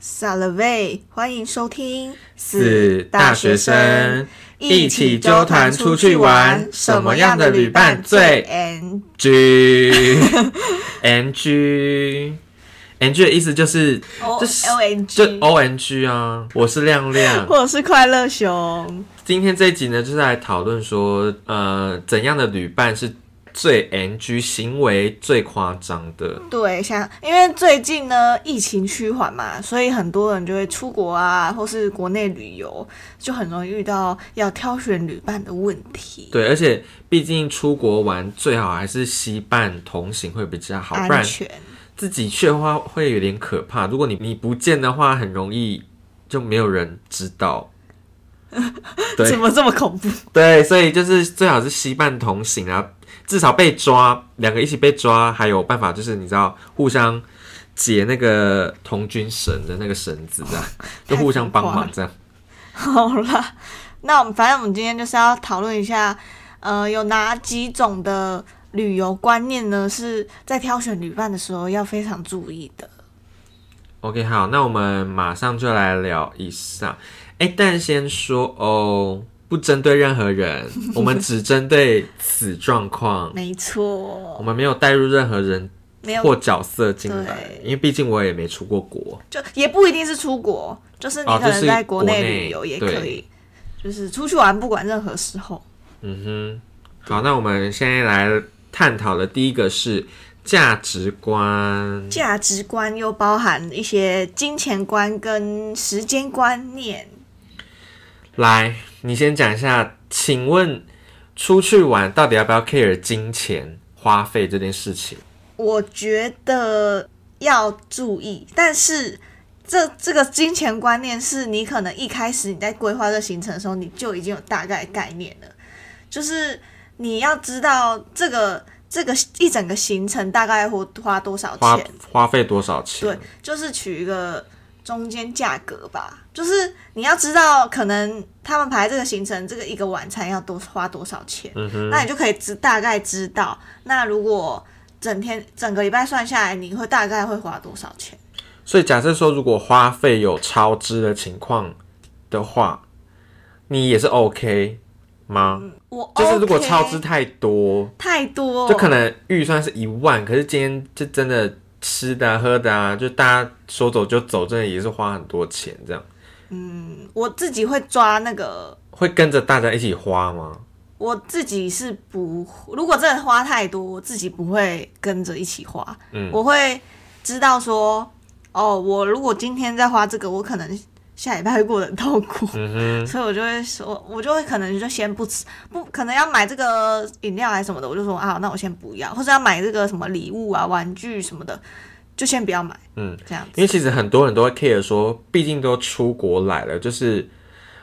萨勒喂，欢迎收听四大学生一起纠团出去玩，什么样的旅伴最 N？G N G 的意思就是就是 O N 就 G，O N G 啊，我是亮亮。或者是快乐熊。今天这一集呢，就是来讨论说，呃，怎样的旅伴是最 N G 行为最夸张的？对，像因为最近呢疫情趋缓嘛，所以很多人就会出国啊，或是国内旅游，就很容易遇到要挑选旅伴的问题。对，而且毕竟出国玩最好还是西伴同行会比较好，不然安全。自己去的话会有点可怕。如果你你不见的话，很容易就没有人知道。对怎么这么恐怖？对，所以就是最好是惜伴同行啊，至少被抓，两个一起被抓，还有办法就是你知道互相解那个同军绳的那个绳子，这样 就互相帮忙这样。好了，那我们反正我们今天就是要讨论一下，呃，有哪几种的旅游观念呢？是在挑选旅伴的时候要非常注意的。OK，好，那我们马上就来聊一下。哎，但先说哦，不针对任何人，我们只针对此状况，没错我错，们没有带入任何人或角色进来，因为毕竟我也没出过国。就也不一定是出国，就是你可能在国内旅游也可对以，就是出去玩，不管任何时候。嗯哼，好，那我们现在来探讨的第一个是价值观。价值观又包含一些金钱观跟时间观念。来，你先讲一下，请问出去玩到底要不要 care 金钱花费这件事情？我觉得要注意，但是这这个金钱观念是你可能一开始你在规划这行程的时候，你就已经有大概概念了，就是你要知道这个这个一整个行程大概会花多少花钱，花费多少钱？对，就是取一个中间价格吧，就是你要知道可能他们排这个行程，这个一个晚餐要多花多少钱，嗯哼，那你就可以知大概知道，那如果整天整个礼拜算下来，你会大概会花多少钱？所以假设说，如果花费有超支的情况的话，你也是 OK 吗？我就是如果超支太多，太多，就可能预算是一万，可是今天就真的吃的啊、喝的啊，就大家说走就走，真的也是花很多钱，这样。嗯我自己会抓那个，会跟着大家一起花吗？我自己是不，如果真的花太多，我自己不会跟着一起花，嗯。我会知道说，哦，我如果今天在花这个，我可能下礼拜会过得很痛苦，嗯所以我就会说，我就会可能就先不吃，不可能要买这个饮料还是什么的，我就说啊，那我先不要，或者要买这个什么礼物啊、玩具什么的，就先不要买，嗯，这样子。因为其实很多人都会 care 说，毕竟都出国来了，就是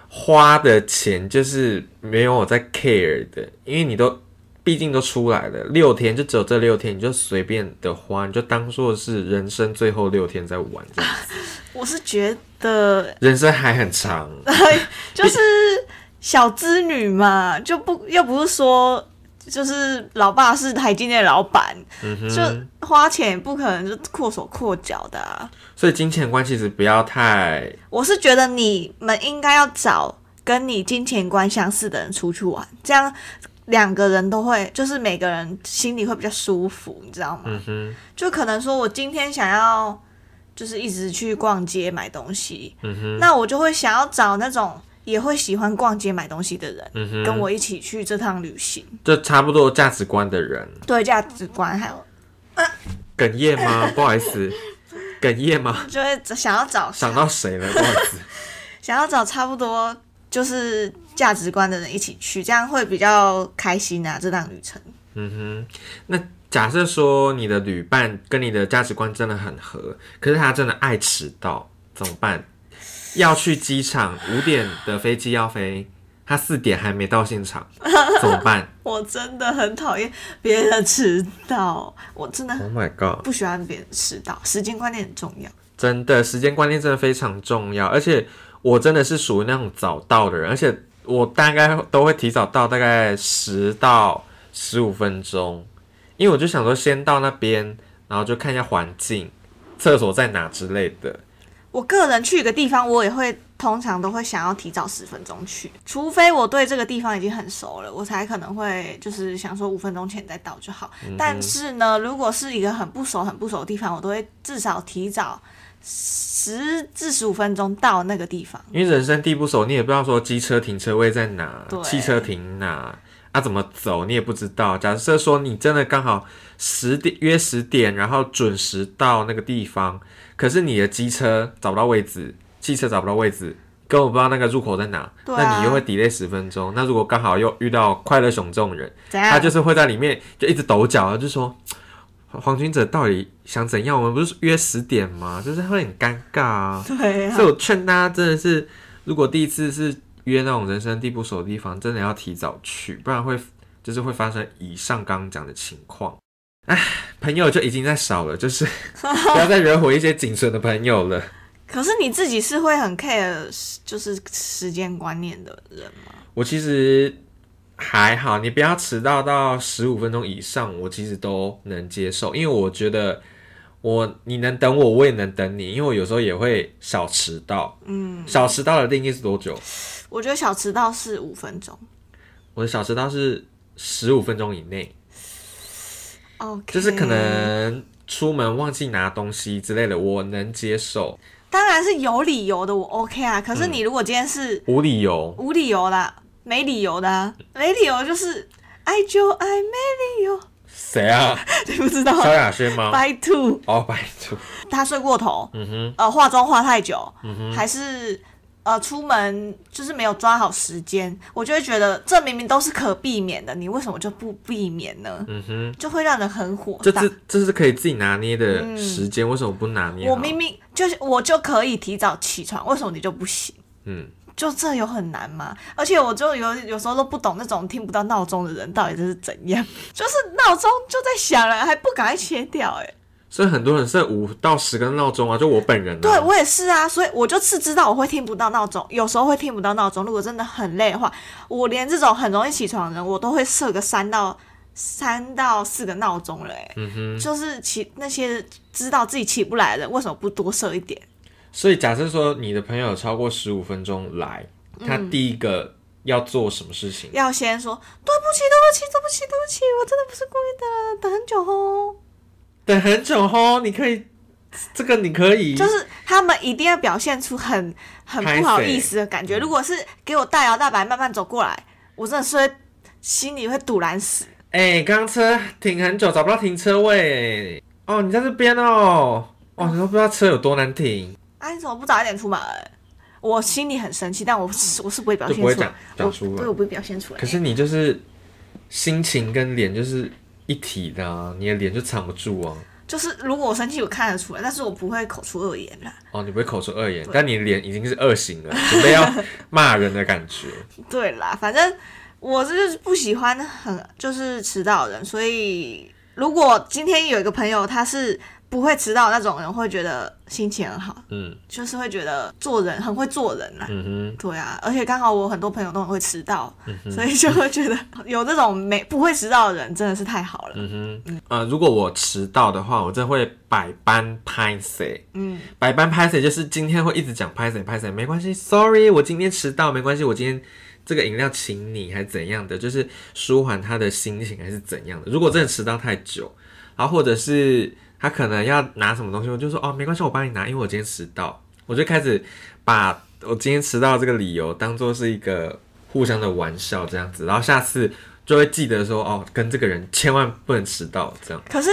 花的钱就是没有我在 care 的，因为你都毕竟都出来了，六天就只有这六天，你就随便的花，你就当做是人生最后六天在玩，这样 我是觉得人生还很长。就是小资女嘛，就不又不是说就是老爸是台积电的老板，嗯就花钱也不可能就阔手阔脚的啊。所以金钱观其实不要太我是觉得你们应该要找跟你金钱观相似的人出去玩，这样两个人都会，就是每个人心里会比较舒服，你知道吗？嗯哼，就可能说我今天想要就是一直去逛街买东西，嗯哼，那我就会想要找那种也会喜欢逛街买东西的人，嗯哼，跟我一起去这趟旅行。就差不多价值观的人，对价值观还有哽咽吗？不好意思，哽咽吗？就会想要找想到谁了？不好意思。想要找差不多就是价值观的人一起去，这样会比较开心啊！这趟旅程。嗯哼，那假设说你的旅伴跟你的价值观真的很合，可是他真的爱迟到，怎么办？要去机场五点的飞机要飞，他四点还没到现场，怎么办我真的很讨厌别人迟到，我真的？Oh my god！不喜欢别人迟到，时间观念很重要。真的，时间观念真的非常重要，而且我真的是属于那种早到的人，而且我大概都会提早到大概十到十五分钟，因为我就想说先到那边，然后就看一下环境，厕所在哪之类的。我个人去一个地方，我也会通常都会想要提早十分钟去，除非我对这个地方已经很熟了，我才可能会就是想说五分钟前再到就好。但是呢，如果是一个很不熟、很不熟的地方，我都会至少提早十至十五分钟到那个地方。因为人生地不熟，你也不知道说机车停车位在哪，汽车停哪，啊怎么走你也不知道。假设说你真的刚好十点约十点，然后准时到那个地方，可是你的机车找不到位置，汽车找不到位置，根本不知道那个入口在哪，啊那你又会 delay 十分钟。那如果刚好又遇到快乐熊这种人，他就是会在里面就一直抖脚，就说黄君者到底想怎样？我们不是约十点吗？就是会很尴尬啊。对啊所以，我劝大家真的是，如果第一次是约那种人生地不熟的地方，真的要提早去，不然会就是会发生以上刚刚讲的情况。唉，朋友就已经在少了，就是 不要再惹火一些仅存的朋友了。可是你自己是会很 care 就是时间观念的人吗？我其实还好，你不要迟到到十五分钟以上，我其实都能接受，因为我觉得我你能等我，我也能等你，因为我有时候也会小迟到。嗯，小迟到的定义是多久？我觉得小迟到是五分钟。我的小迟到是十五分钟以内。OK，就是可能出门忘记拿东西之类的，我能接受，当然是有理由的，我 OK 啊。可是你如果今天是无理由。无理由的、没理由的、啊，没理由就是爱就爱，没理由，谁啊？你不知道萧亚轩吗？？By two，哦，白兔。他睡过头，嗯哼，呃，化妆化太久，嗯哼还是呃出门就是没有抓好时间，我就会觉得这明明都是可避免的，你为什么就不避免呢？嗯哼，就会让人很火大。这是这是可以自己拿捏的时间，为什么不拿捏？我明明就是我就可以提早起床，为什么你就不行？嗯，就这有很难吗？而且我就有有时候都不懂那种听不到闹钟的人到底这是怎样，就是闹钟就在响了，还不赶快切掉、欸？哎，所以很多人设五到十个闹钟啊，就我本人、啊。对我也是啊，所以我就是知道我会听不到闹钟，有时候会听不到闹钟。如果真的很累的话，我连这种很容易起床的人，我都会设个三到三到四个闹钟了、欸。嗯哼，就是起那些知道自己起不来的人，为什么不多设一点？所以假设说你的朋友超过十五分钟来，他第一个要做什么事情？要先说对不起，对不起，对不起，对不起，我真的不是故意的，等很久哦。等很久吼，你可以，这个你可以，就是他们一定要表现出很很不好意思的感觉。如果是给我大摇大摆慢慢走过来，我真的是会心里会堵然死。哎、刚刚车停很久，找不到停车位。哦，你在这边哦。哇，你都不知道车有多难停，啊，你怎么不早一点出门？我心里很生气，但我是我是不会表现出来对，我不会表现出来。可是你就是心情跟脸就是一体的啊，你的脸就藏不住啊。就是如果我生气，我看得出来，但是我不会口出恶言啦。哦，你不会口出恶言，但你的脸已经是恶行了，准备要骂人的感觉。对啦，反正我就是不喜欢很就是迟到的人，所以如果今天有一个朋友他是不会迟到那种人，会觉得心情很好，嗯就是会觉得做人很会做人啦。嗯哼对啊，而且刚好我很多朋友都很会迟到，哼，所以就会觉得有这种没不会迟到的人真的是太好了。嗯哼，呃，如果我迟到的话，我真的会百般拍谁。嗯，百般拍谁就是今天会一直讲拍谁拍谁，没关系，sorry，我今天迟到没关系，我今天这个饮料请你，还是怎样的，就是舒缓他的心情还是怎样的。如果真的迟到太久，然后或者是他可能要拿什么东西，我就说哦没关系，我帮你拿，因为我今天迟到，我就开始把我今天迟到这个理由当做是一个互相的玩笑这样子，然后下次就会记得说哦，跟这个人千万不能迟到这样。可是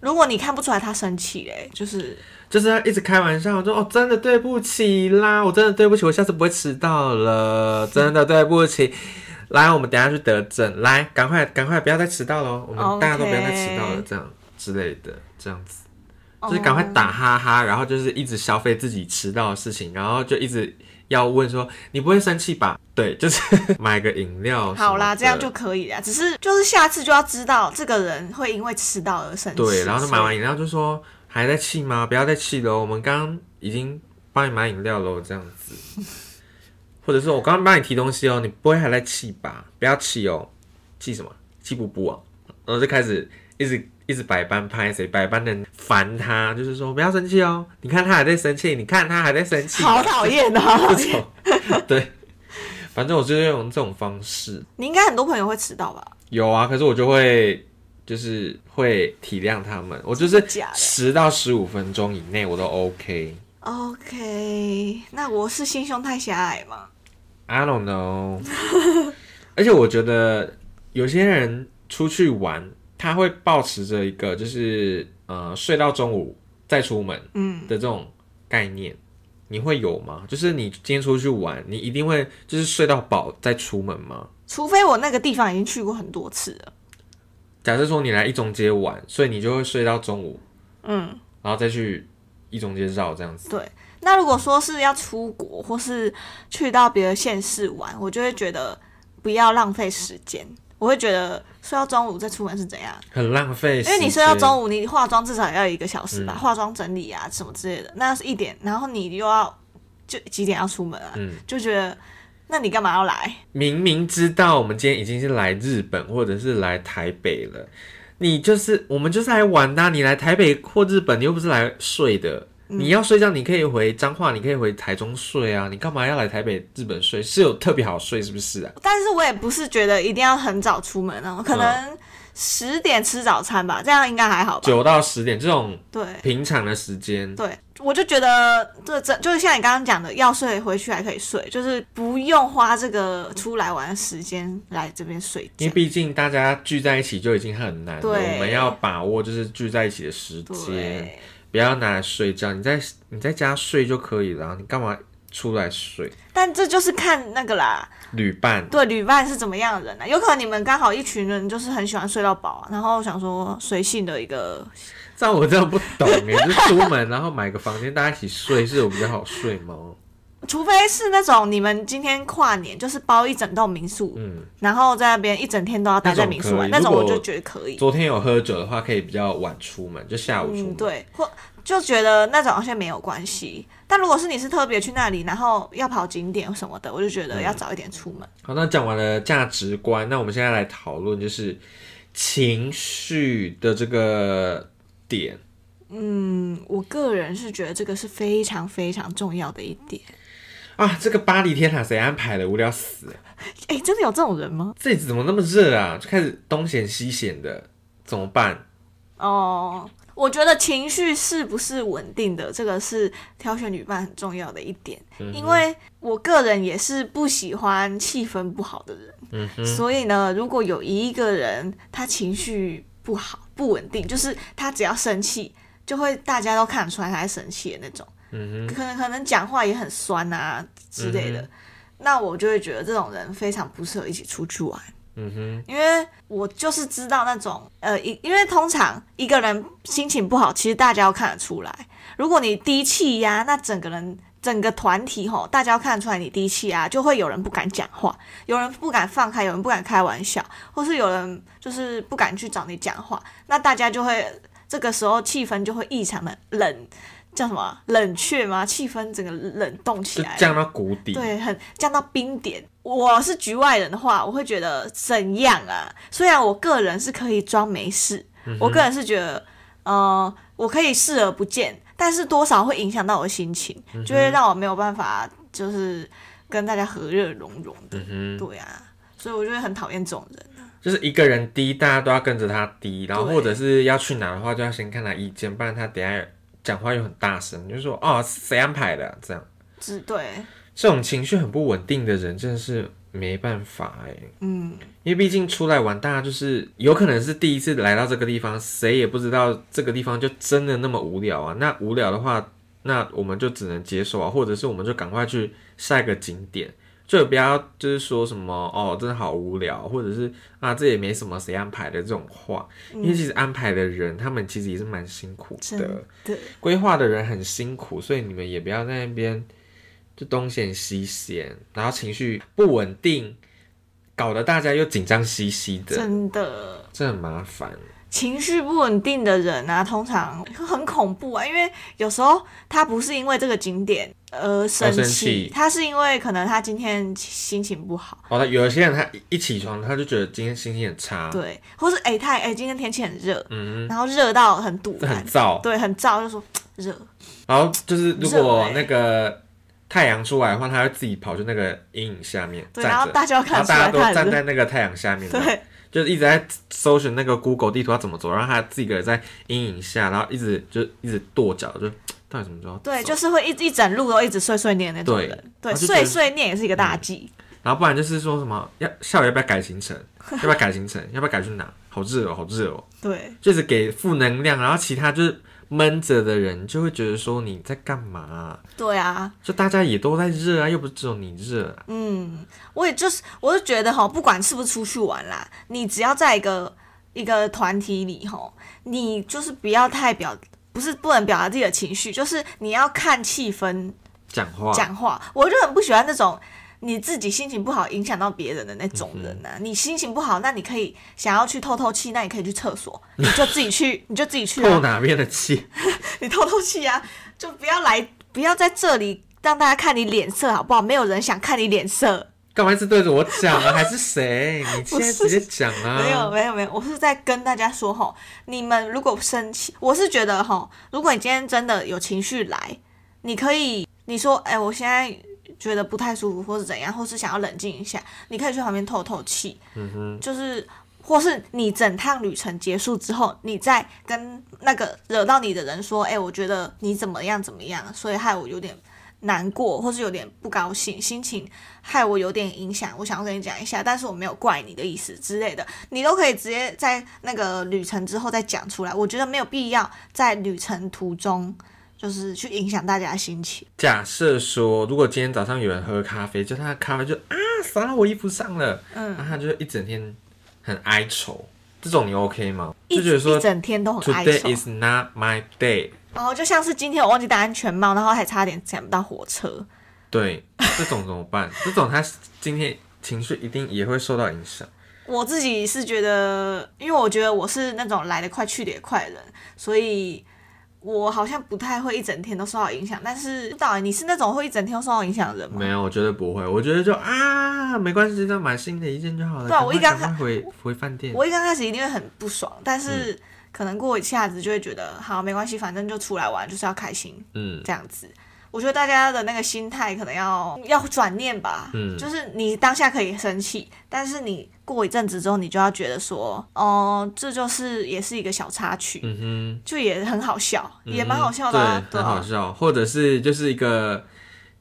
如果你看不出来他生气嘞，就是就是他一直开玩笑，说哦，真的对不起啦，我真的对不起，我下次不会迟到了，真的对不起。来，我们等下去得证，来，赶快赶快，不要再迟到了，我们大家都不要再迟到了，这样之类的，这样子，就是赶快打哈哈，然后就是一直消费自己迟到的事情，然后就一直要问说你不会生气吧？对，就是 买个饮料，好啦，这样就。可以了。只是就是下次就要知道这个人会因为迟到而生气。对，然后就买完饮料就说还在气吗？不要再气了哦，我们刚刚已经帮你买饮料喽，这样子，或者是我刚刚帮你提东西哦，你不会还在气吧？不要气哦，气什么？气不不啊？然后就开始一直一直百般拍谁，百般的烦他，就是说不要生气哦，你看他还在生气，你看他还在生气，好讨厌哦！这种对，反正我就是用这种方式。你应该很多朋友会迟到吧？有啊，可是我就会就是会体谅他们，我就是十到十五分钟以内我都 OK。OK，那我是心胸太狭隘吗？I don't know。而且我觉得有些人出去玩，他会保持着一个就是呃睡到中午再出门嗯，的这种概念。你会有吗？就是你今天出去玩，你一定会就是睡到饱再出门吗？除非我那个地方已经去过很多次了。假设说你来一中街玩，所以你就会睡到中午，嗯，然后再去一中街绕这样子。对。那如果说是要出国或是去到别的县市玩，我就会觉得不要浪费时间。我会觉得睡到中午再出门是怎样？很浪费，因为你睡到中午，你化妆至少要一个小时吧，嗯化妆整理啊什么之类的，那是一点，然后你又要就几点要出门啊？嗯就觉得那你干嘛要来？明明知道我们今天已经是来日本或者是来台北了，你就是我们就是来玩的啊、你来台北或日本，你又不是来睡的。你要睡觉，你可以回彰化，你可以回台中睡啊。你干嘛要来台北、日本睡？是有特别好睡，是不是啊？但是我也不是觉得一定要很早出门哦，可能十点吃早餐吧，这样应该还好吧？九到十点这种对平常的时间，对，我就觉得这这就是像你刚刚讲的，要睡回去还可以睡，就是不用花这个出来玩的时间来这边睡觉因为。毕竟大家聚在一起就已经很难了，对我们要把握就是聚在一起的时间。对，不要拿来睡觉，你在你在家睡就可以了啊，你干嘛出来睡？但这就是看那个啦，旅伴，对旅伴是怎么样的人呢、啊有可能你们刚好一群人就是很喜欢睡到饱、啊，然后想说随性的一个，像我真的不懂你，就是出门然后买个房间大家一起睡，是有比较好睡吗？除非是那种你们今天跨年就是包一整栋民宿，嗯，然后在那边一整天都要待在民宿玩，那种我就觉得可以。昨天有喝酒的话，可以比较晚出门，就下午出。对，或就觉得那种好像没有关系。但如果是你是特别去那里，然后要跑景点什么的，我就觉得要早一点出门。好，那讲完了价值观，那我们现在来讨论就是情绪的这个点。嗯，我个人是觉得这个是非常非常重要的一点。啊，这个巴黎铁塔谁安排的？无聊死了！哎，真的有这种人吗？这里怎么那么热啊？就开始东显西显的，怎么办？哦，我觉得情绪是不是稳定的，这个是挑选旅伴很重要的一点。因为我个人也是不喜欢气氛不好的人，嗯，所以呢，如果有一个人他情绪不好、不稳定，就是他只要生气，就会大家都看得出来他在生气的那种。嗯可能可能讲话也很酸啊之类的，嗯那我就会觉得这种人非常不适合一起出去玩。嗯哼，因为我就是知道那种，呃，一因为通常一个人心情不好，其实大家都看得出来。如果你低气压，那整个人整个团体吼，大家都看得出来你低气压，就会有人不敢讲话，有人不敢放开，有人不敢开玩笑，或是有人就是不敢去找你讲话，那大家就会这个时候气氛就会异常的冷，叫什么冷却吗？气氛整个冷冻起来降到谷底。对，很降到冰点。我是局外人的话，我会觉得怎样啊？虽然我个人是可以装没事，我个人是觉得，呃，我可以视而不见，但是多少会影响到我的心情，就会让我没有办法，就是跟大家和乐融融的。嗯对啊，所以我就会很讨厌这种人。就是一个人低，大家都要跟着他低，然后或者是要去哪的话，就要先看他意见，不然他等下讲话又很大声，就说哦谁安排的、这样。只对，这种情绪很不稳定的人，真的是没办法哎，嗯，因为毕竟出来玩，大家就是有可能是第一次来到这个地方，谁也不知道这个地方就真的那么无聊啊。那无聊的话，那我们就只能接受啊，或者是我们就赶快去下一个景点，就不要就是说什么哦，真的好无聊，或者是啊这也没什么谁安排的这种话，因为其实安排的人他们其实也是蛮辛苦的。对，规划的人很辛苦，所以你们也不要在那边就东嫌西嫌，然后情绪不稳定，搞得大家又紧张兮兮的，真的。这很麻烦。情绪不稳定的人啊，通常很恐怖啊，因为有时候他不是因为这个景点而生气。气，他是因为可能他今天心情不好，哦，有些人他一起床他就觉得今天心情很差，对，或是哎、他哎、今天天气很热，嗯，然后热到很堵很，燥。对，很燥，就说 热，然后就是如果那个太阳出来的话，他会自己跑去那个阴影下面对，然后，大家要看大家都站在那个太阳下面，对，就是一直在搜寻那个 Google 地图要怎么走，然后他自己一个人在阴影下，然后一直就一直跺脚，就到底怎么走？对，就是会一一整路都一直碎碎念那种对人，对，碎碎念也是一个大忌。然后不然就是说什么要下午要不要改行程，要不要改行程，要不要改去哪？好热哦，好热哦，对，就是给负能量，然后其他就是闷着的人就会觉得说你在干嘛啊、对啊，就大家也都在热啊，又不是只有你热啊。嗯，我也就是，我就觉得哈，不管是不是出去玩啦，你只要在一个一个团体里哈，你就是不要太表，不是不能表达自己的情绪，就是你要看气氛讲话，讲话。我就很不喜欢那种你自己心情不好影响到别人的那种人嗯呐、你心情不好，那你可以想要去透透气，那你可以去厕所，你就自己去，你就自己去、啊，透哪边的气？你透透气啊，就不要来，不要在这里让大家看你脸色，好不好？没有人想看你脸色。干嘛一直对着我讲啊？还是谁？你现在 直接讲啊！没有没有没有，我是在跟大家说吼，你们如果生气，我是觉得吼，如果你今天真的有情绪来，你可以你说，哎、我现在觉得不太舒服，或是怎样，或是想要冷静一下，你可以去旁边透透气，嗯哼，就是。或是你整趟旅程结束之后，你再跟那个惹到你的人说：“哎、我觉得你怎么样怎么样，所以害我有点难过，或是有点不高兴，心情害我有点影响，我想要跟你讲一下，但是我没有怪你的意思之类的，你都可以直接在那个旅程之后再讲出来。我觉得没有必要在旅程途中就是去影响大家的心情。假设说，如果今天早上有人喝咖啡，就他的咖啡就啊洒到我衣服上了，嗯，他就一整天很哀愁，这种你 OK 吗？就觉得说一整天都很哀愁 Today，is not my day。然后就像是今天我忘记戴安全帽，然后还差点抢不到火车。对，这种怎么办？这种他今天情绪一定也会受到影响。我自己是觉得，因为我觉得我是那种来得快去得也快的人，所以我好像不太会一整天都受到影响。但是不知道欸你是那种会一整天都受到影响的人吗？没有，我觉得不会。我觉得就啊，没关系，就买新的一件就好了。对啊我一刚赶快回回饭店。我一刚开始一定会很不爽，但嗯是可能过一下子就会觉得，好，没关系，反正就出来玩，就是要开心嗯，这样子。我觉得大家的那个心态可能要要转念吧，嗯就是你当下可以生气，但是你过一阵子之后，你就要觉得说，哦、这就是也是一个小插曲，嗯哼就也很好笑，哼，也蛮好笑的、啊，对，很啊好笑。或者是就是一个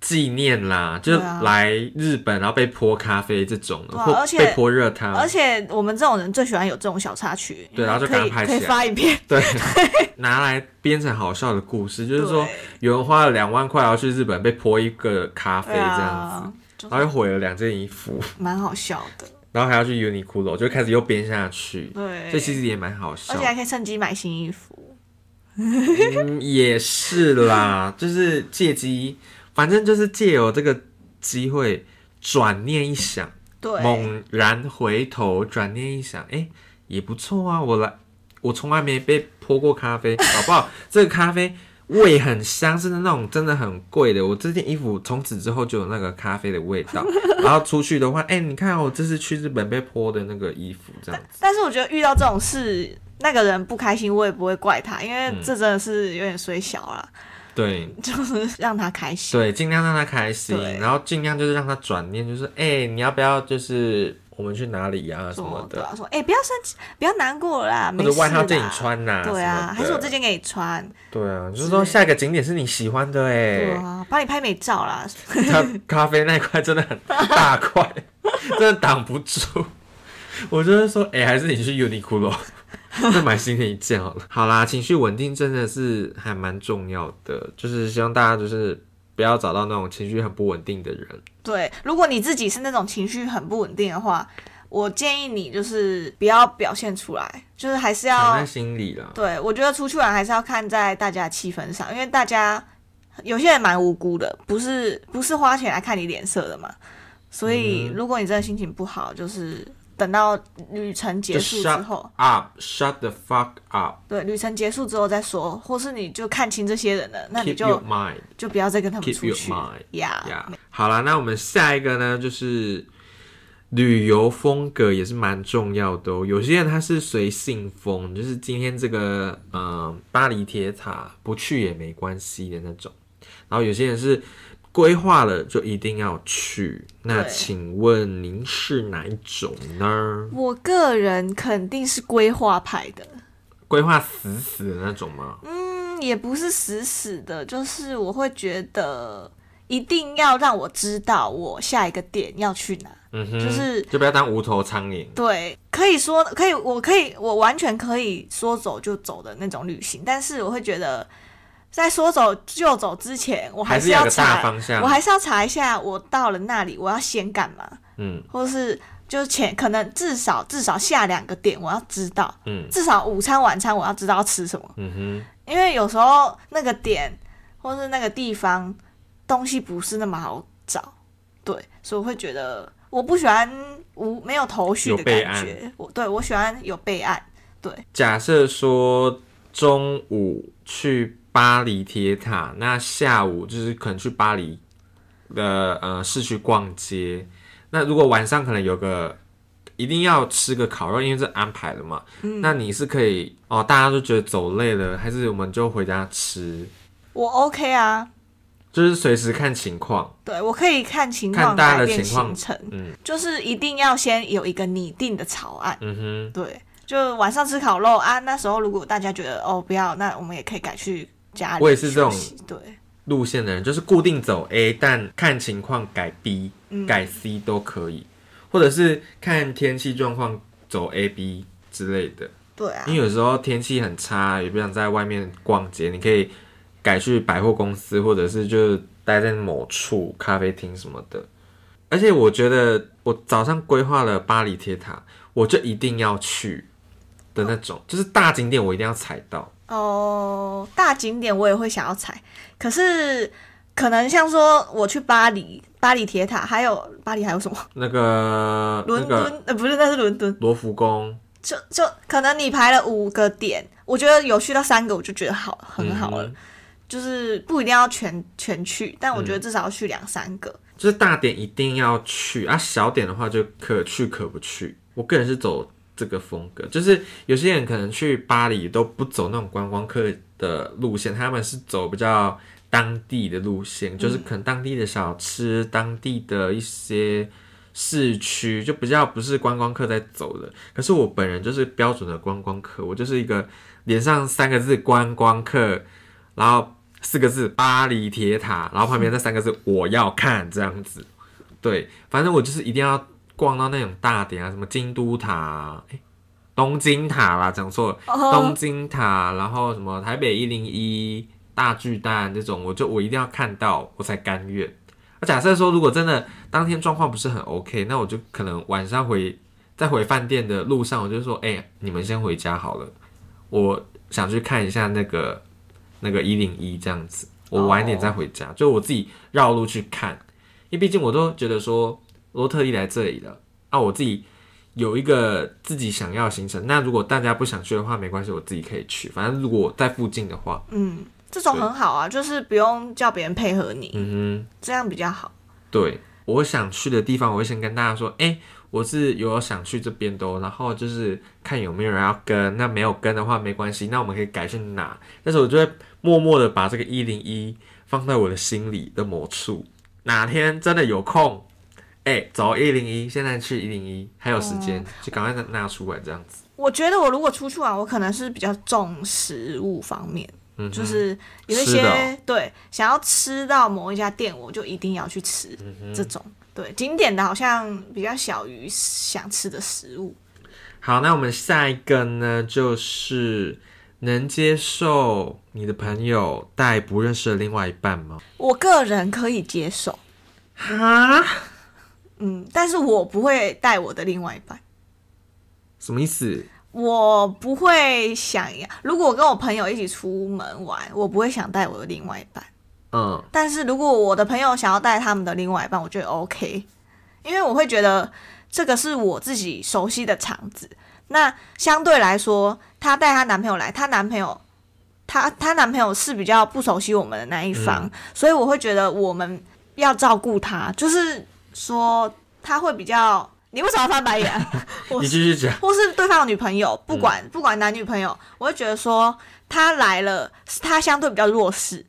纪念啦，就来日本然后被泼咖啡这种而且被泼热汤，而且我们这种人最喜欢有这种小插曲，对然后就赶快拍起来。发一遍，对，拿来编成好笑的故事，就是说有人花了两万块要去日本被泼一个咖啡对这样子，然后又毁了两件衣服，蛮好笑的，然后还要去 Uniqlo，就开始又编下去，对，这其实也蛮好笑。而且。还可以趁机买新衣服，嗯，也是啦，就是借机，反正就是借由这个机会转念一想，对，猛然回头，转念一想，哎、也不错啊，我来，我从来没被泼过咖啡，好不好？这个咖啡味很香，是那种真的很贵的。我这件衣服从此之后就有那个咖啡的味道。然后出去的话，哎、你看我这次去日本被泼的那个衣服，这样子。但是我觉得遇到这种事，那个人不开心，我也不会怪他，因为嗯这真的是有点衰小啦，对。就是让他开心。对，尽量让他开心，然后尽量就是让他转念，就是哎、你要不要就是我们去哪里呀、什说么的，说哎、不要生气，不要难过啦，或者没事啦。外套借你穿呐、对啊，还是我这件给你穿，对啊，就是说下一个景点是你喜欢的哎、对啊，帮你拍美照啦。它 咖啡那一块真的很大块，真的挡不住。我就是说，哎、还是你去 Uniqlo 再买新的一件好了。好啦，情绪稳定真的是还蛮重要的，就是希望大家就是不要找到那种情绪很不稳定的人。对，如果你自己是那种情绪很不稳定的话，我建议你就是不要表现出来，就是还是要藏在心里啦。对，我觉得出去玩还是要看在大家的气氛上，因为大家有些人蛮无辜的，不是不是花钱来看你脸色的嘛。所以嗯如果你真的心情不好，就是等到旅程结束之 shut 后，up，shut the fuck up，keep 对，旅程结束之后再说，或是你就看清这些人了，那你就。就不要再跟他们 Keep 出 your 去。呀好了，那我们下一个呢，就是旅游风格也是蛮重要的哦。有些人他是随性风，就是今天这个呃巴黎铁塔不去也没关系的那种。然后有些人是规划了就一定要去。那请问您是哪一种呢？我个人肯定是规划派的，规划死死的那种吗？嗯，也不是死死的，就是我会觉得一定要让我知道我下一个点要去哪。嗯哼，就是就不要当无头苍蝇。对，可以说可以，我可以，我完全可以说走就走的那种旅行，但是我会觉得，在说走就走之前，我是还是要查，方向我还是要查一下，我到了那里我要先干嘛，嗯或是就是前可能至少至少下两个点我要知道，嗯至少午餐晚餐我要知道吃什么，嗯哼。因为有时候那个点或是那个地方东西不是那么好找，对，所以我会觉得我不喜欢无没有头绪的感觉，我对我喜欢有备案，对，假设说中午去巴黎铁塔，那下午就是可能去巴黎的呃市区逛街。那如果晚上可能有个一定要吃个烤肉，因为这安排了嘛，嗯。那你是可以哦，大家都觉得走累了，还是我们就回家吃，我 OK 啊，就是随时看情况。对我可以看情况看大家的情况程，嗯。就是一定要先有一个拟定的草案，嗯哼，对，就晚上吃烤肉啊，那时候如果大家觉得哦不要，那我们也可以改去家里我也是这种对。路线的人就是固定走 A，但看情况改 B、嗯改 C 都可以，或者是看天气状况走 A、B 之类的。对啊因为，有时候天气很差，也不想在外面逛街，你可以改去百货公司，或者是就待在某处咖啡厅什么的。而且我觉得我早上规划了巴黎铁塔，我就一定要去的那种，就是大景点我一定要踩到。哦，大景点我也会想要踩，可是可能像说我去巴黎，巴黎铁塔，还有巴黎还有什么？那个伦那个敦？呃，不是，那是伦敦。罗浮宫，就就可能你排了五个点，我觉得有去到三个，我就觉得好很好了。嗯就是不一定要全全去，但我觉得至少要去两三个。就是大点一定要去啊，小点的话就可去可不去。我个人是走这个风格，就是有些人可能去巴黎都不走那种观光客的路线，他们是走比较当地的路线，就是可能当地的小吃、当地的一些市区，就比较不是观光客在走的。可是我本人就是标准的观光客，我就是一个脸上三个字观光客，然后四个字巴黎铁塔，然后旁边那三个字我要看这样子。对，反正我就是一定要逛到那种大点啊，什么京都塔、啊，诶东京塔啦，讲错了，东京塔，然后什么台北一零一大巨蛋这种，我就我一定要看到，我才甘愿。那假设说，如果真的当天状况不是很 OK，那我就可能晚上回在回饭店的路上，我就说，哎、你们先回家好了，我想去看一下那个那个一零一这样子，我晚点再回家，就我自己绕路去看，因为毕竟我都觉得说，我都特地来这里的，啊，我自己有一个自己想要的行程。那如果大家不想去的话，没关系，我自己可以去。反正如果我在附近的话，嗯，这种很好啊，就是不用叫别人配合你，嗯哼这样比较好。对我想去的地方，我会先跟大家说，哎、我是有想去这边的、哦，然后就是看有没有人要跟。那没有跟的话没关系，那我们可以改去哪？但是我就会默默的把这个一零一放在我的心里的某处。哪天真的有空，哎、走一零一，现在去一零一，还有时间，就赶快拿拿出来这样子。我觉得我如果出去玩，我可能是比较重食物方面，嗯，就是有一些、对想要吃到某一家店，我就一定要去吃、嗯这种。对景点的好像比较小于想吃的食物。好，那我们下一个呢，就是能接受你的朋友带不认识的另外一半吗？我个人可以接受，哈，嗯，但是我不会带我的另外一半。什么意思？我不会想要，如果我跟我朋友一起出门玩，我不会想带我的另外一半。嗯，但是如果我的朋友想要带他们的另外一半，我觉得 OK，因为我会觉得这个是我自己熟悉的场子。那相对来说，她带她男朋友来，她男朋友，她她男朋友是比较不熟悉我们的那一方，所以我会觉得我们要照顾他，就是说他会比较。你为什么要翻白眼？你继续讲。或是对方的女朋友，不管不管男女朋友，我会觉得说他来了，他相对比较弱势，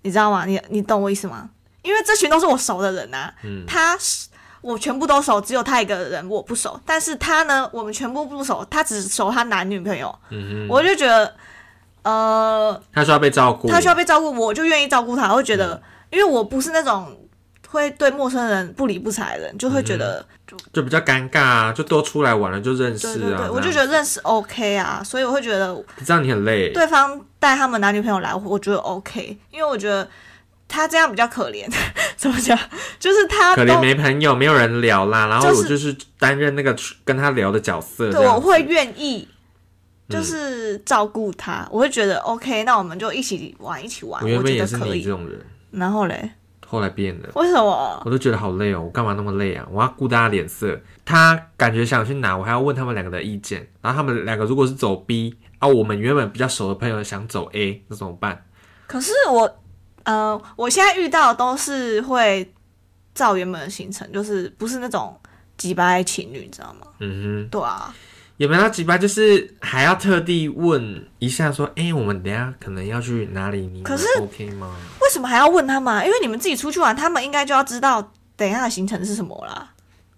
你知道吗？你你懂我意思吗？因为这群都是我熟的人呐，他是我全部都熟，只有他一个人我不熟。但是他呢，我们全部不熟，他只熟他男女朋友。嗯我就觉得，呃，他需要被照顾，他需要被照顾，我就愿意照顾他。我会觉得，因为我不是那种。会对陌生人不理不睬的人，就会觉得就就比较尴尬啊，就多出来玩了就认识啊，我就觉得认识 OK 啊，所以我会觉得这样你很累。对方带他们男女朋友来，我觉得 OK，因为我觉得他这样比较可怜，怎么讲？就是他可怜没朋友，没有人聊啦，然后我就是担任那个跟他聊的角色。对，我会愿意就是照顾他，我会觉得 OK，那我们就一起玩，一起玩。我原本也是你这种人，然后嘞。后来变了，为什么？我都觉得好累哦，我干嘛那么累啊？我要顾大家脸色。他感觉想去拿，我还要问他们两个的意见。然后他们两个如果是走 B 啊，我们原本比较熟的朋友想走 A，那怎么办？可是我，呃，我现在遇到都是会照原本的行程，就是不是那种几百情侣，你知道吗？嗯哼，对啊。有没有几百？就是还要特地问一下，说，哎，我们等下可能要去哪里？你可是 OK 吗？为什么还要问他们？因为你们自己出去玩，他们应该就要知道等一下的行程是什么啦。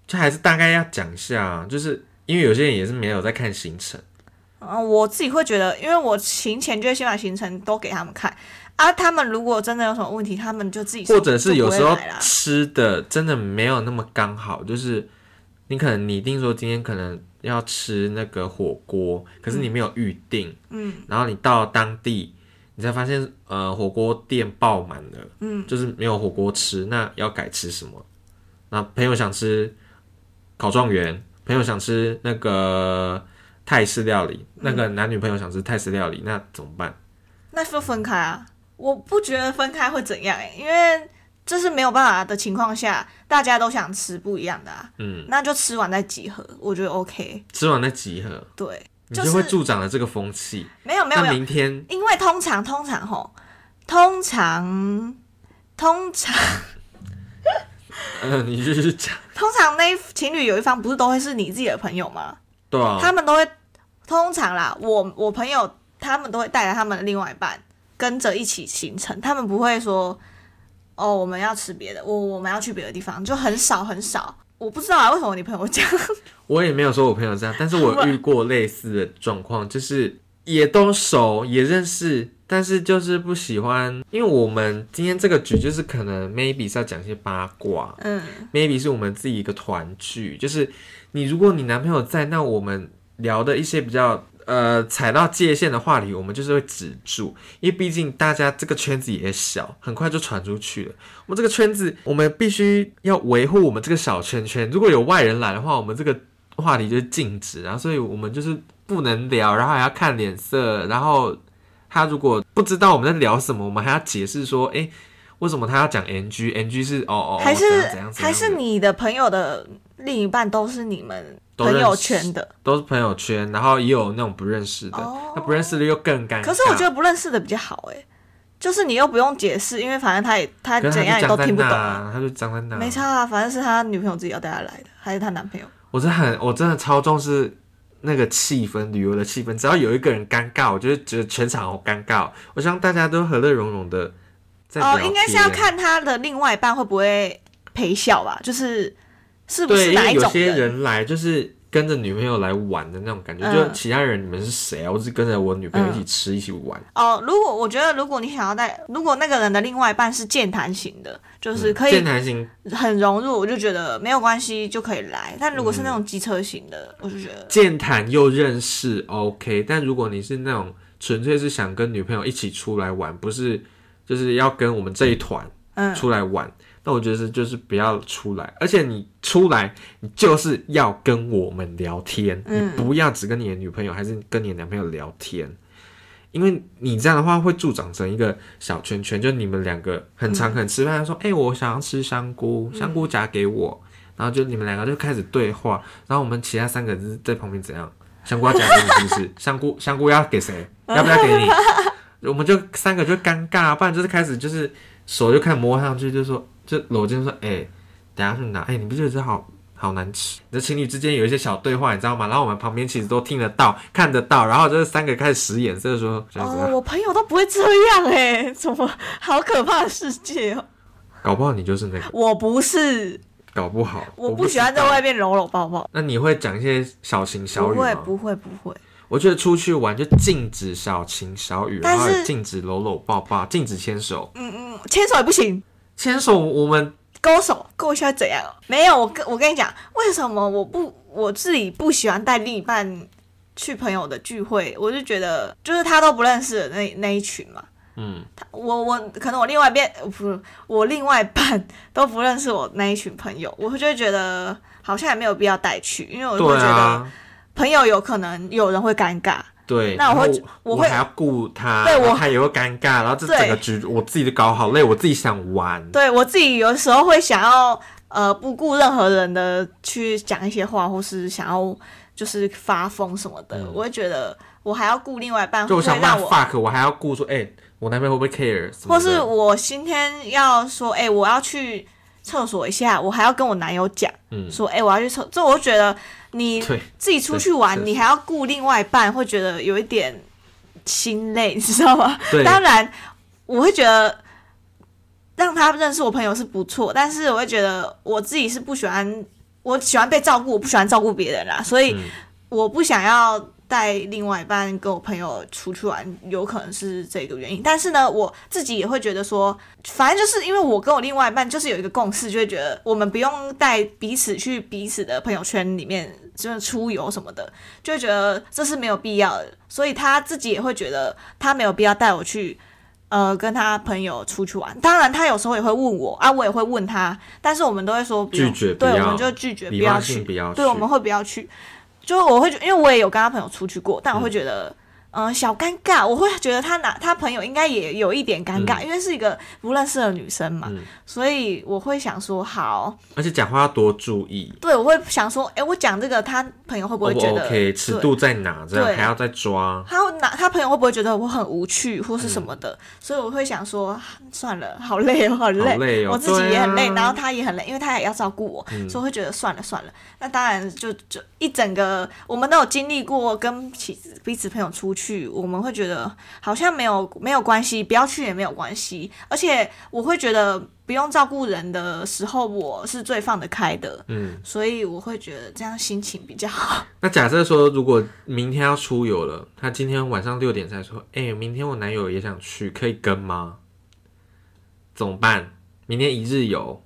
就还是大概要讲一下，就是因为有些人也是没有在看行程。啊，我自己会觉得，因为我行前就会先把行程都给他们看啊。他们如果真的有什么问题，他们就自己或者是有时候吃的真的没有那么刚好，就是你可能拟定说今天可能。要吃那个火锅，可是你没有预定，嗯，然后你到当地，你才发现，呃，火锅店爆满了，嗯，就是没有火锅吃，那要改吃什么？那朋友想吃烤状元，朋友想吃那个泰式料理，那个男女朋友想吃泰式料理，那怎么办？那就分开啊！我不觉得分开会怎样哎，因为。这是没有办法的情况下，大家都想吃不一样的啊，嗯，那就吃完再集合，我觉得 OK。吃完再集合，对，你就会助长了这个风气。没有没有没有，明天，因为通常通常吼，通常通常，嗯，你就是讲，通常那情侣有一方不是都会是你自己的朋友吗？对啊，他们都会通常啦，我我朋友他们都会带来他们的另外一半跟着一起行程，他们不会说。哦，我们要吃别的，我我们要去别的地方，就很少很少。我不知道啊，为什么你朋友这样？我也没有说我朋友这样，但是 我遇过类似的状况，就是也都熟，也认识，但是就是不喜欢。因为我们今天这个局就是可能 maybe 是要讲一些八卦，嗯，maybe 是我们自己一个团聚，就是你如果你男朋友在，那我们聊的一些比较。呃，踩到界限的话题，我们就是会止住，因为毕竟大家这个圈子也小，很快就传出去了。我们这个圈子，我们必须要维护我们这个小圈圈。如果有外人来的话，我们这个话题就是禁止，然后所以我们就是不能聊，然后还要看脸色。然后他如果不知道我们在聊什么，我们还要解释说，哎，为什么他要讲 NG？NG 是哦哦，还是还是你的朋友的另一半都是你们？朋友圈的都是朋友圈，然后也有那种不认识的，那不认识的又更尴尬。可是我觉得不认识的比较好哎，就是你又不用解释，因为反正他也他怎样也都听不懂，他就讲在那，没差啊，反正是他女朋友自己要带他来的，还是他男朋友。我真的很我真的超重视那个气氛，旅游的气氛，只要有一个人尴尬，我就觉得全场好尴尬。我希望大家都和乐融融的。哦，应该是要看他的另外一半会不会陪笑吧，就是。是不是哪一种？有些人来就是跟着女朋友来玩的那种感觉，就其他人你们是谁啊？我是跟着我女朋友一起吃一起玩。哦，如果我觉得如果你想要带，如果那个人的另外一半是健谈型的，就是可以健谈型很融入，我就觉得没有关系就可以来。但如果是那种机车型的，我就觉得健谈又认识 OK。但如果你是那种纯粹是想跟女朋友一起出来玩，不是就是要跟我们这一团出来玩。那我觉得是就是不要出来，而且你出来，你就是要跟我们聊天，你不要只跟你的女朋友还是跟你的男朋友聊天，因为你这样的话会助长成一个小圈圈，就你们两个很常很吃饭，说，哎，我想要吃香菇，香菇夹给我，然后就你们两个就开始对话，然后我们其他三个人在旁边怎样？香菇要夹给你是不是？香菇香菇要给谁？要不要给你？我们就三个就尴尬，不然就是开始就是手就开始摸上去，就说就搂肩说，哎、等下去拿，哎、你不觉得这好好难吃？这情侣之间有一些小对话，你知道吗？然后我们旁边其实都听得到、看得到，然后就是三个开始使眼色说，哦，我朋友都不会这样哎、怎么好可怕的世界哦！搞不好你就是那个，我不是，搞不好我不不喜欢在外面搂搂抱抱，那你会讲一些小情小不语吗？会不会不会。我觉得出去玩就禁止小情小语，然后禁止搂搂抱抱，禁止牵手。嗯嗯牵手也不行，牵手我们勾手勾一下会怎样？没有，我跟我跟你讲，为什么我不我自己不喜欢带另一半去朋友的聚会？我就觉得就是他都不认识的那那一群嘛。嗯，他我我可能我另外一边呃不是我另外一半都不认识我那一群朋友，我就会觉得好像也没有必要带去，因为我就会觉得啊，朋友有可能有人会尴尬。对。那我会我会我还要顾他，对我然后他也会尴尬，然后这整个局我自己都搞好累，我自己想玩。对我自己有时候会想要呃不顾任何人的去讲一些话，或是想要就是发疯什么的，嗯我会觉得我还要顾另外一半，就我想骂 fuck，我还要顾说，哎、我男朋友会不会 care？或是我今天要说，哎、我要去厕所一下，我还要跟我男友讲，嗯。说，哎、我要去厕，这我觉得你自己出去玩，你还要顾另外一半，会觉得有一点心累，你知道吗？当然，我会觉得让他认识我朋友是不错，但是我会觉得我自己是不喜欢，我喜欢被照顾，我不喜欢照顾别人啦，所以嗯。我不想要带另外一半跟我朋友出去玩，有可能是这个原因。但是呢，我自己也会觉得说，反正就是因为我跟我另外一半就是有一个共识，就会觉得我们不用带彼此去彼此的朋友圈里面，就是出游什么的，就会觉得这是没有必要的。所以他自己也会觉得他没有必要带我去。呃，跟他朋友出去玩，当然他有时候也会问我啊，我也会问他，但是我们都会说不拒绝对我们就拒绝不要去，不要去，对，我们会不要去。就我会觉，因为我也有跟他朋友出去过，但我会觉得，嗯、小尴尬。我会觉得他拿他朋友应该也有一点尴尬，因为是一个不认识的女生嘛，嗯所以我会想说，好，而且讲话要多注意。对我会想说，哎、我讲这个，他朋友会不会觉得 OK？对尺度在哪？这样还要再抓。他会拿他朋友会不会觉得我很无趣或是什么嗯的？所以我会想说，算了，好累哦，好累，好累哦我自己也很累，啊然后他也很累，因为他也要照顾我，嗯所以我会觉得算了算了。那当然就就一整个我们都有经历过跟其彼此朋友出去，我们会觉得好像没有没有关系，不要去也没有关系，而且我会觉得不用照顾人的时候，我是最放得开的。嗯，所以我会觉得这样心情比较好。那假设说，如果明天要出游了，他今天晚上六点才说，哎、明天我男友也想去，可以跟吗？怎么办？明天一日游，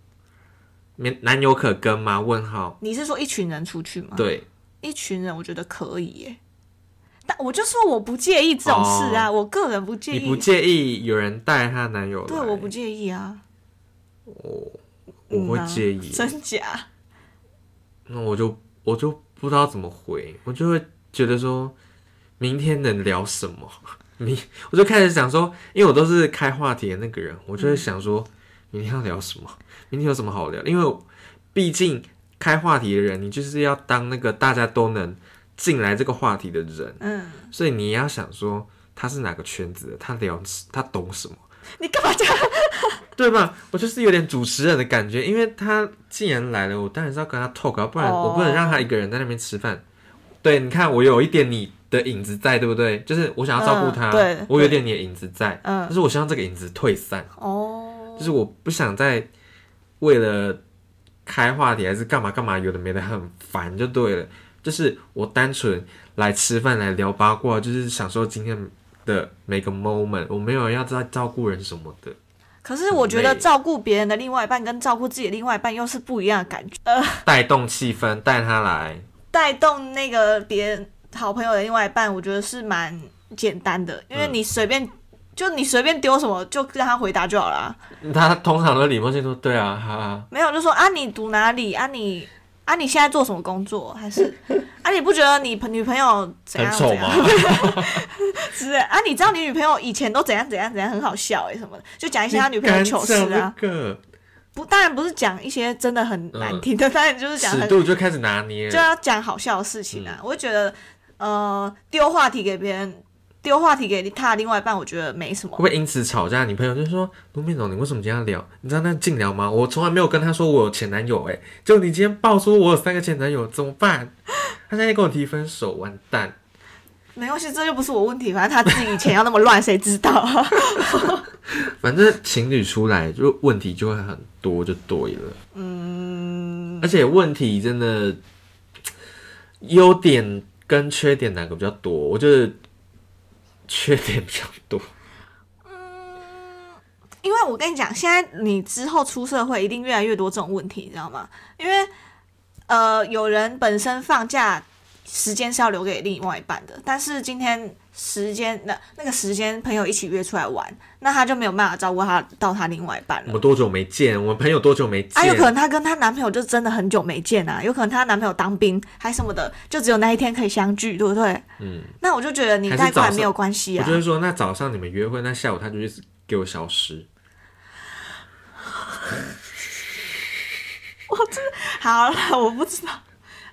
男男友可跟吗？问号。你是说一群人出去吗？对，一群人，我觉得可以耶。但我就说我不介意这种事啊，我个人不介意。哦你不介意有人带她男友来？对，我不介意啊。我我会嗯啊介意。真假？那我就我就不知道怎么回，我就会觉得说，明天能聊什么？明我就开始想说，因为我都是开话题的那个人，我就会想说，明天要聊什么？明天有什么好聊？因为毕竟开话题的人，你就是要当那个大家都能进来这个话题的人，嗯，所以你要想说他是哪个圈子的，他聊他懂什么。你干嘛这样？对吧？我就是有点主持人的感觉，因为他既然来了，我当然是要跟他 talk，啊不然哦我不能让他一个人在那边吃饭。对，你看我有一点你的影子在，对不对？就是我想要照顾他，嗯对我有点你的影子在，嗯但是我希望这个影子退散，哦就，是我不想再为了开话题还是干嘛干嘛，有的没的很烦就对了。就是我单纯来吃饭来聊八卦，就是享受今天的每个 moment，我没有要再照顾人什么的。可是我觉得照顾别人的另外一半跟照顾自己的另外一半又是不一样的感觉。呃，带动气氛，带他来。带动那个别人好朋友的另外一半，我觉得是蛮简单的，因为嗯你随便。就你随便丢什么，就让他回答就好了啊。他通常都礼貌性说：“对啊，哈哈。没有，就说啊，你读哪里啊你？啊，你现在做什么工作？还是啊，你不觉得你朋女朋友怎样怎样？是啊，你知道你女朋友以前都怎样怎样怎样，很好笑哎、什么的，就讲一些他女朋友的糗事啊。这个不，当然不是讲一些真的很难听的，当然就是讲尺很度就开始拿捏。就要讲好笑的事情嗯啊。我就觉得，呃，丢话题给别人，丢话题给他另外一半，我觉得没什么会不。会因此吵架？你朋友就说：“卢面总，你为什么今天要聊？你知道那禁聊吗？我从来没有跟他说我有前男友、欸，就你今天爆出我有三个前男友，怎么办？他现在跟我提分手，完蛋！没关系，这又不是我问题，反正他自己以前要那么乱，谁知道啊？反正情侣出来就问题就会很多，就对了。嗯，而且问题真的优点跟缺点哪个比较多？我觉得缺点比较多。嗯因为我跟你讲，现在你之后出社会，一定越来越多这种问题，你知道吗？因为呃，有人本身放假时间是要留给另外一半的，但是今天时间那那个时间朋友一起约出来玩，那他就没有办法照顾他到他另外一半了。我们多久没见？我们朋友多久没见？啊，有可能她跟她男朋友就真的很久没见啊，有可能她男朋友当兵还什么的，就只有那一天可以相聚，对不对？嗯，那我就觉得你还是早上带过来没有关系啊我就。是说，那早上你们约会，那下午他就一直给我消失。好了，我不知道。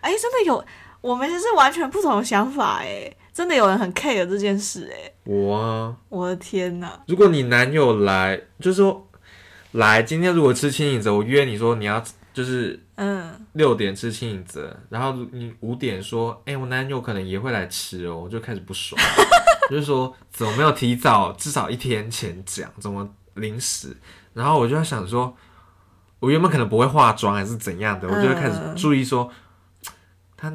哎、真的有，我们是完全不同的想法哎、真的有人很 care 这件事哎、我啊，我的天哪！如果你男友来，就是说来今天如果吃青影子，我约你说你要就是嗯，六点吃青影子，然后你五点说，哎、我男友可能也会来吃哦，我就开始不爽，就是说怎么没有提早至少一天前讲，怎么临时？然后我就在想说，我原本可能不会化妆还是怎样的，我就会开始注意说，他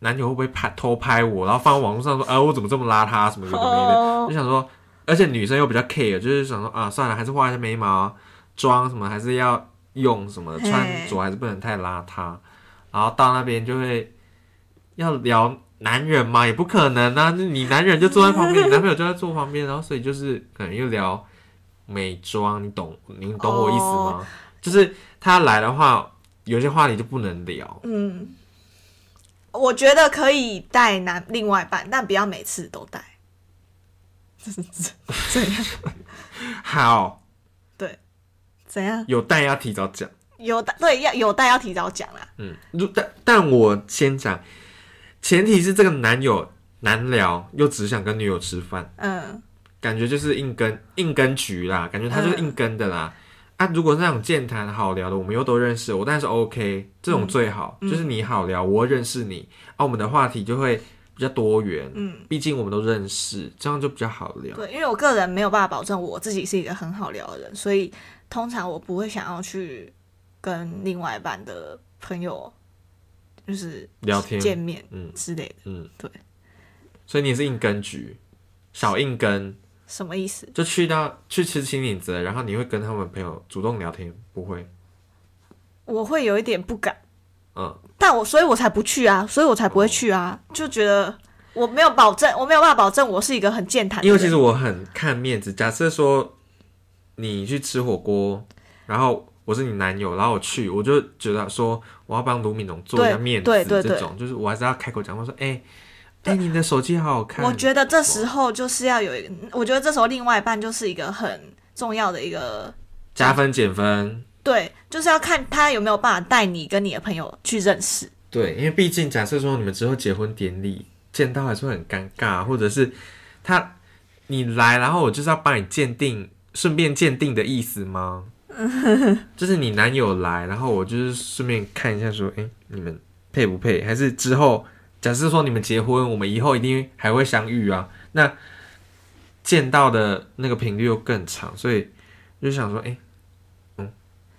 男友会不会拍偷拍我，然后放在网络上说，哎、我怎么这么邋遢什么有的没的，哦就想说，而且女生又比较 care，就是想说啊，算了，还是画一下眉毛，妆什么还是要用什么，的穿着还是不能太邋遢。然后到那边就会要聊男人嘛，也不可能啊，你男人就坐在旁边，你男朋友就在坐旁边，然后所以就是可能又聊美妆，你懂你懂我意思吗？就是他来的话，有些话你就不能聊。嗯，我觉得可以带男另外一半，但不要每次都带。怎样？好，对怎样？有带要提早讲。有带对要有带要提早讲啦。嗯，如但但我先讲，前提是这个男友难聊，又只想跟女友吃饭，嗯，感觉就是硬跟硬跟局啦，感觉他就是硬跟的啦。啊，如果是那种健谈好聊的，我们又都认识，我当然是 OK，这种最好，就是你好聊，我认识你，啊，我们的话题就会比较多元，嗯，毕竟我们都认识，这样就比较好聊。对，因为我个人没有办法保证我自己是一个很好聊的人，所以通常我不会想要去跟另外一半的朋友就是聊天见面嗯。之类的。嗯，对，所以你是硬根局，小硬跟，什么意思？就去到去吃青岭子，然后你会跟他们朋友主动聊天，不会？我会有一点不敢，嗯，但我所以我才不去啊，所以我才不会去啊，就觉得我没有保证，我没有办法保证我是一个很健谈的。因为其实我很看面子。假设说你去吃火锅，然后我是你男友，然后我去，我就觉得说我要帮卢敏龙做一下面子，这种就是我还是要开口讲话说，哎、哎、你的手机好好看。我觉得这时候就是要有一个，我觉得这时候另外一半就是一个很重要的一个，加分减分，对，就是要看他有没有办法带你跟你的朋友去认识。对，因为毕竟假设说你们之后结婚典礼见到还是会很尴尬，或者是他你来，然后我就是要帮你鉴定，顺便鉴定的意思吗？就是你男友来，然后我就是顺便看一下说，哎、你们配不配？还是之后假设说你们结婚，我们以后一定还会相遇啊？那见到的那个频率又更长，所以就想说，哎、嗯，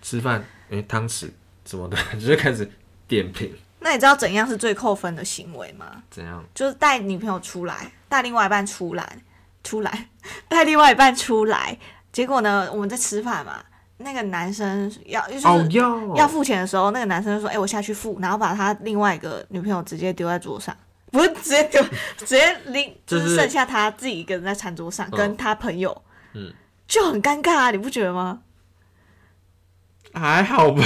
吃饭，哎、汤匙什么的，就是开始点评，那你知道怎样是最扣分的行为吗？怎样？就是带女朋友出来，带另外一半出来，出来，带另外一半出来。结果呢，我们在吃饭嘛，那个男生要就是、哦，要要付钱的时候，那个男生就说：“哎、我下去付。”然后把他另外一个女朋友直接丢在桌上，不是直接丢，直接拎，就就是是剩下他自己一个人在餐桌上，嗯跟他朋友，嗯，就很尴尬啊，你不觉得吗？还好吧？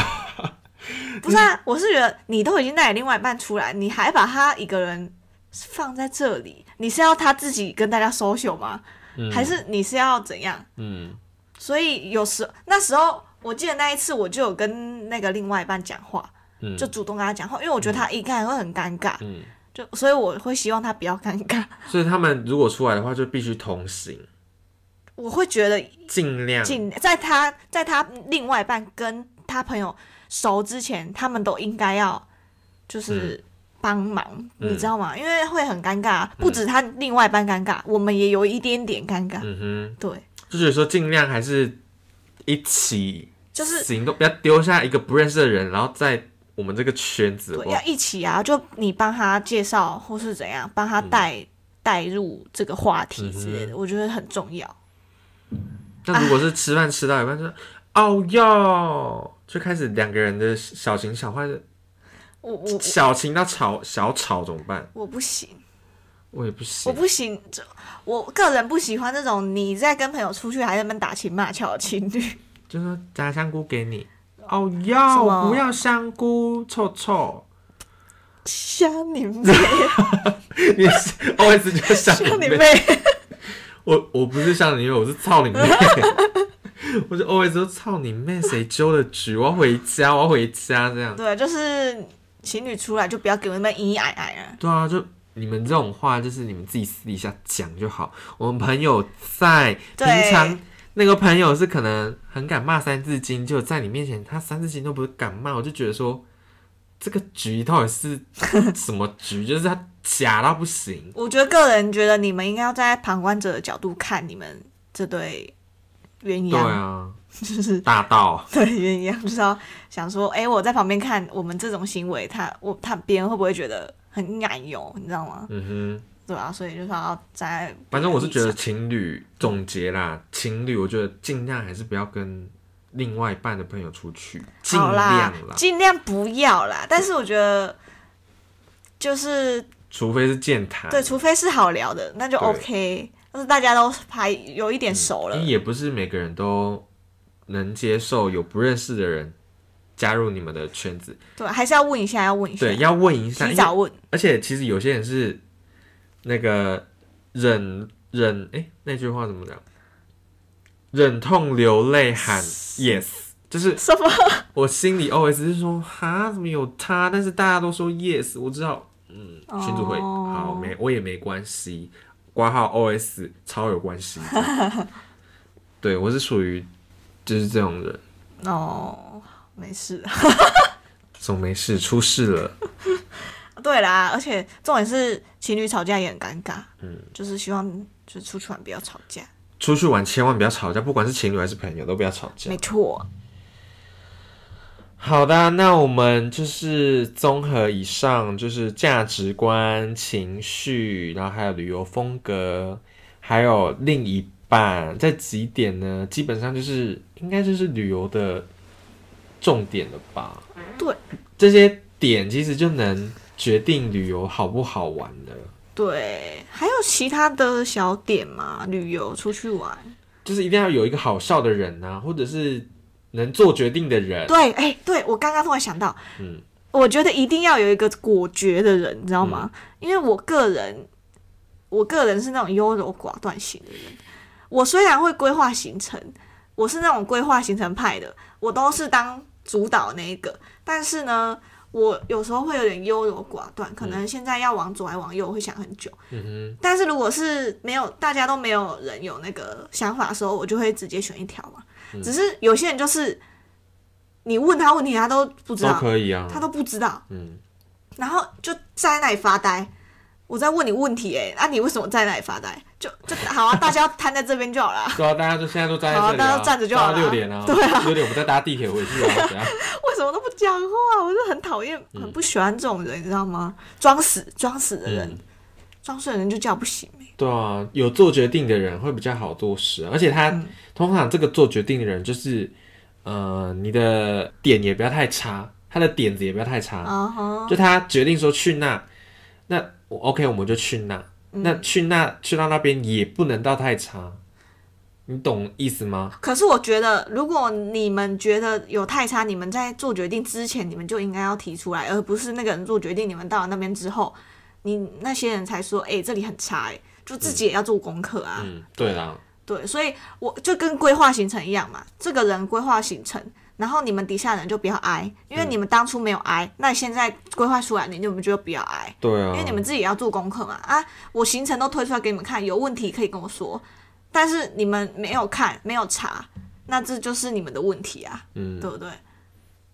不是啊，我是觉得你都已经带另外一半出来，你还把他一个人放在这里，你是要他自己跟大家 social 吗？嗯还是你是要怎样？嗯，所以有时那时候我记得那一次我就有跟那个另外一半讲话，嗯。就主动跟他讲话，因为我觉得他一看会很尴尬，嗯，就所以我会希望他不要尴尬，所以他们如果出来的话，就必须同行，我会觉得尽量。尽在他在他另外一半跟他朋友熟之前，他们都应该要就是帮忙，嗯。你知道吗？因为会很尴尬，不止他另外一半尴尬，我们也有一点点尴尬。嗯哼。对，哼，就是说尽量还是一起就是行动，不要丢下一个不认识的人，然后在我们这个圈子，对，要一起啊！就你帮他介绍或是怎样，帮他带带入这个话题之类的，我觉得很重要。那如果是吃饭吃到一半就哦哟，就开始两个人的小情小坏的我我小情到吵小吵怎么办？我不行，我也不行，我不行，这我个人不喜欢这种你在跟朋友出去还在那边打情骂俏的情侣。就说炸香菇给你。哦要不要香菇臭臭？香你妹！你是 OS 就像香你妹，妹！我我不是像你妹，我是操你妹。我就 always 说操你妹，谁揪的局？我要回家，我要回家，这样。对，就是情侣出来就不要给我那么阴阴矮矮啊。对啊，就你们这种话，就是你们自己私底下讲就好。我们朋友在，平常那个朋友是可能很敢骂三字经，就在你面前他三字经都不是敢骂，我就觉得说这个局到底是什么局？就是他假到不行。我觉得个人觉得你们应该要站在旁观者的角度看你们这对鸳鸯对鸯，啊，就是大道。对鸳鸯，就是要想说，哎、我在旁边看我们这种行为，他我他别人会不会觉得很奶油，你知道吗？嗯哼对啊，所以就是要站在，反正我是觉得情侣总结啦，情侣我觉得尽量还是不要跟另外一半的朋友出去，立尽量啦，尽量不要啦。但是我觉得就是除非是健谈。对，除非是好聊的，那就 OK。但是大家都还有一点熟了，也不是每个人都能接受有不认识的人加入你们的圈子，对，还是要问一下，要问一下，对，要问一下。提早问。而且其实有些人是那个忍忍，哎、那句话怎么讲？忍痛流泪喊 yes，就是什么？我心里 always 是说，哈，怎么有他？但是大家都说 yes，我知道，嗯，群主会、哦好没，我也没关系，挂号 OS 超有关系。对我是属于就是这种人，哦，没事。总没事，出事了，对啦，而且重点是情侣吵架也很尴尬，嗯，就是希望就是出去玩不要吵架，出去玩千万不要吵架，不管是情侣还是朋友都不要吵架没。错。好的，那我们就是综合以上，就是价值观、情绪，然后还有旅游风格，还有另一半这几点呢，基本上就是应该就是旅游的重点了吧？对，这些点其实就能决定旅游好不好玩了。对，还有其他的小点吗？旅游出去玩？就是一定要有一个好笑的人呐、或者是能做决定的人。对，哎、对我刚刚突然想到，嗯，我觉得一定要有一个果决的人，你知道吗？嗯因为我个人，我个人是那种优柔寡断型的人。我虽然会规划行程，我是那种规划行程派的，我都是当主导那一个。但是呢，我有时候会有点优柔寡断，可能现在要往左还往右，我会想很久。嗯但是如果是没有大家都没有人有那个想法的时候，我就会直接选一条嘛。嗯只是有些人就是你问他问题，他都不知道，可以啊。他都不知道，嗯，然后就站在那里发呆。我在问你问题、欸，哎，那，你为什么站在那里发呆？就就好啊，大家瘫在这边就好了。对啊，大家就现在都站在这里、好啊大家都站着就好了六点啊，对啊六点我们再搭地铁回去啊，怎样？为什么都不讲话？我就很讨厌，很不喜欢这种人，你知道吗？装死装死的人，嗯装睡的人就叫不醒、欸。对啊，有做决定的人会比较好做事，而且他、嗯。通常这个做决定的人就是，呃，你的点也不要太差，他的点子也不要太差，就他决定说去那，那我 OK 我们就去那，嗯。那去那去到那边也不能到太差，你懂意思吗？可是我觉得，如果你们觉得有太差，你们在做决定之前，你们就应该要提出来，而不是那个人做决定，你们到了那边之后，你那些人才说，哎、这里很差、哎，就自己也要做功课啊。嗯，对啊，对，所以我就跟规划行程一样嘛，这个人规划行程，然后你们底下人就不要挨，因为你们当初没有挨，那现在规划出来，你们就不要挨，对啊，因为你们自己也要做功课嘛。啊，我行程都推出来给你们看，有问题可以跟我说，但是你们没有看，没有查，那这就是你们的问题啊，嗯，对不对？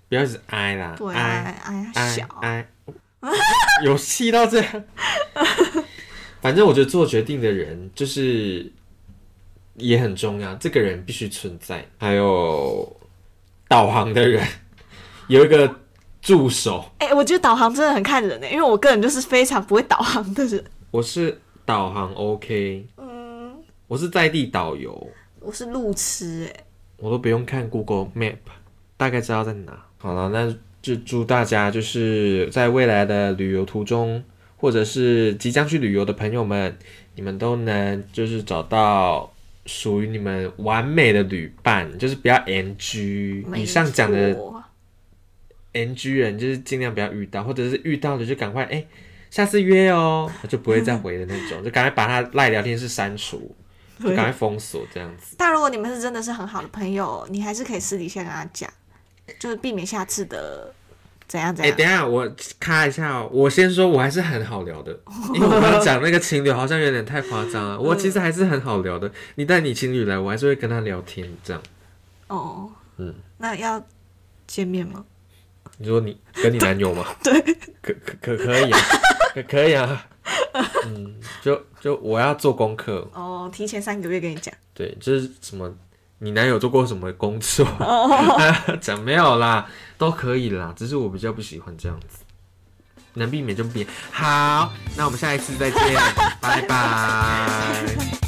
不要一直挨啦，对啊，挨哎挨小，挨，有气到这样。反正我觉得做决定的人就是也很重要，这个人必须存在。还有导航的人有一个助手，哎、我觉得导航真的很看人呢、因为我个人就是非常不会导航的人。我是导航 OK，嗯，我是在地导游，我是路痴哎、我都不用看 Google Map，大概知道在哪。好了，那就祝大家就是在未来的旅游途中，或者是即将去旅游的朋友们，你们都能就是找到属于你们完美的旅伴，就是不要 NG。以上讲的 NG 人，就是尽量不要遇到，或者是遇到的就赶快哎、下次约哦，就不会再回的那种，就赶快把他赖聊天室删除，就赶快封锁这样子。但如果你们是真的是很好的朋友，你还是可以私底下跟他讲，就是避免下次的怎样怎样哎、样。等一下，我咔一下哦。我先说，我还是很好聊的，因为我刚刚讲那个情侣好像有点太夸张了。我其实还是很好聊的。你带你情侣来，我还是会跟他聊天这样。哦，嗯，那要见面吗？你说你跟你男友吗？对，可可可可以啊，可可以啊。嗯，就就我要做功课，哦，提前三个月跟你讲。对，就是什么，你男友做过什么工作？讲没有啦，都可以啦，只是我比较不喜欢这样子，能避免就避免。好，那我们下一次再见，拜拜。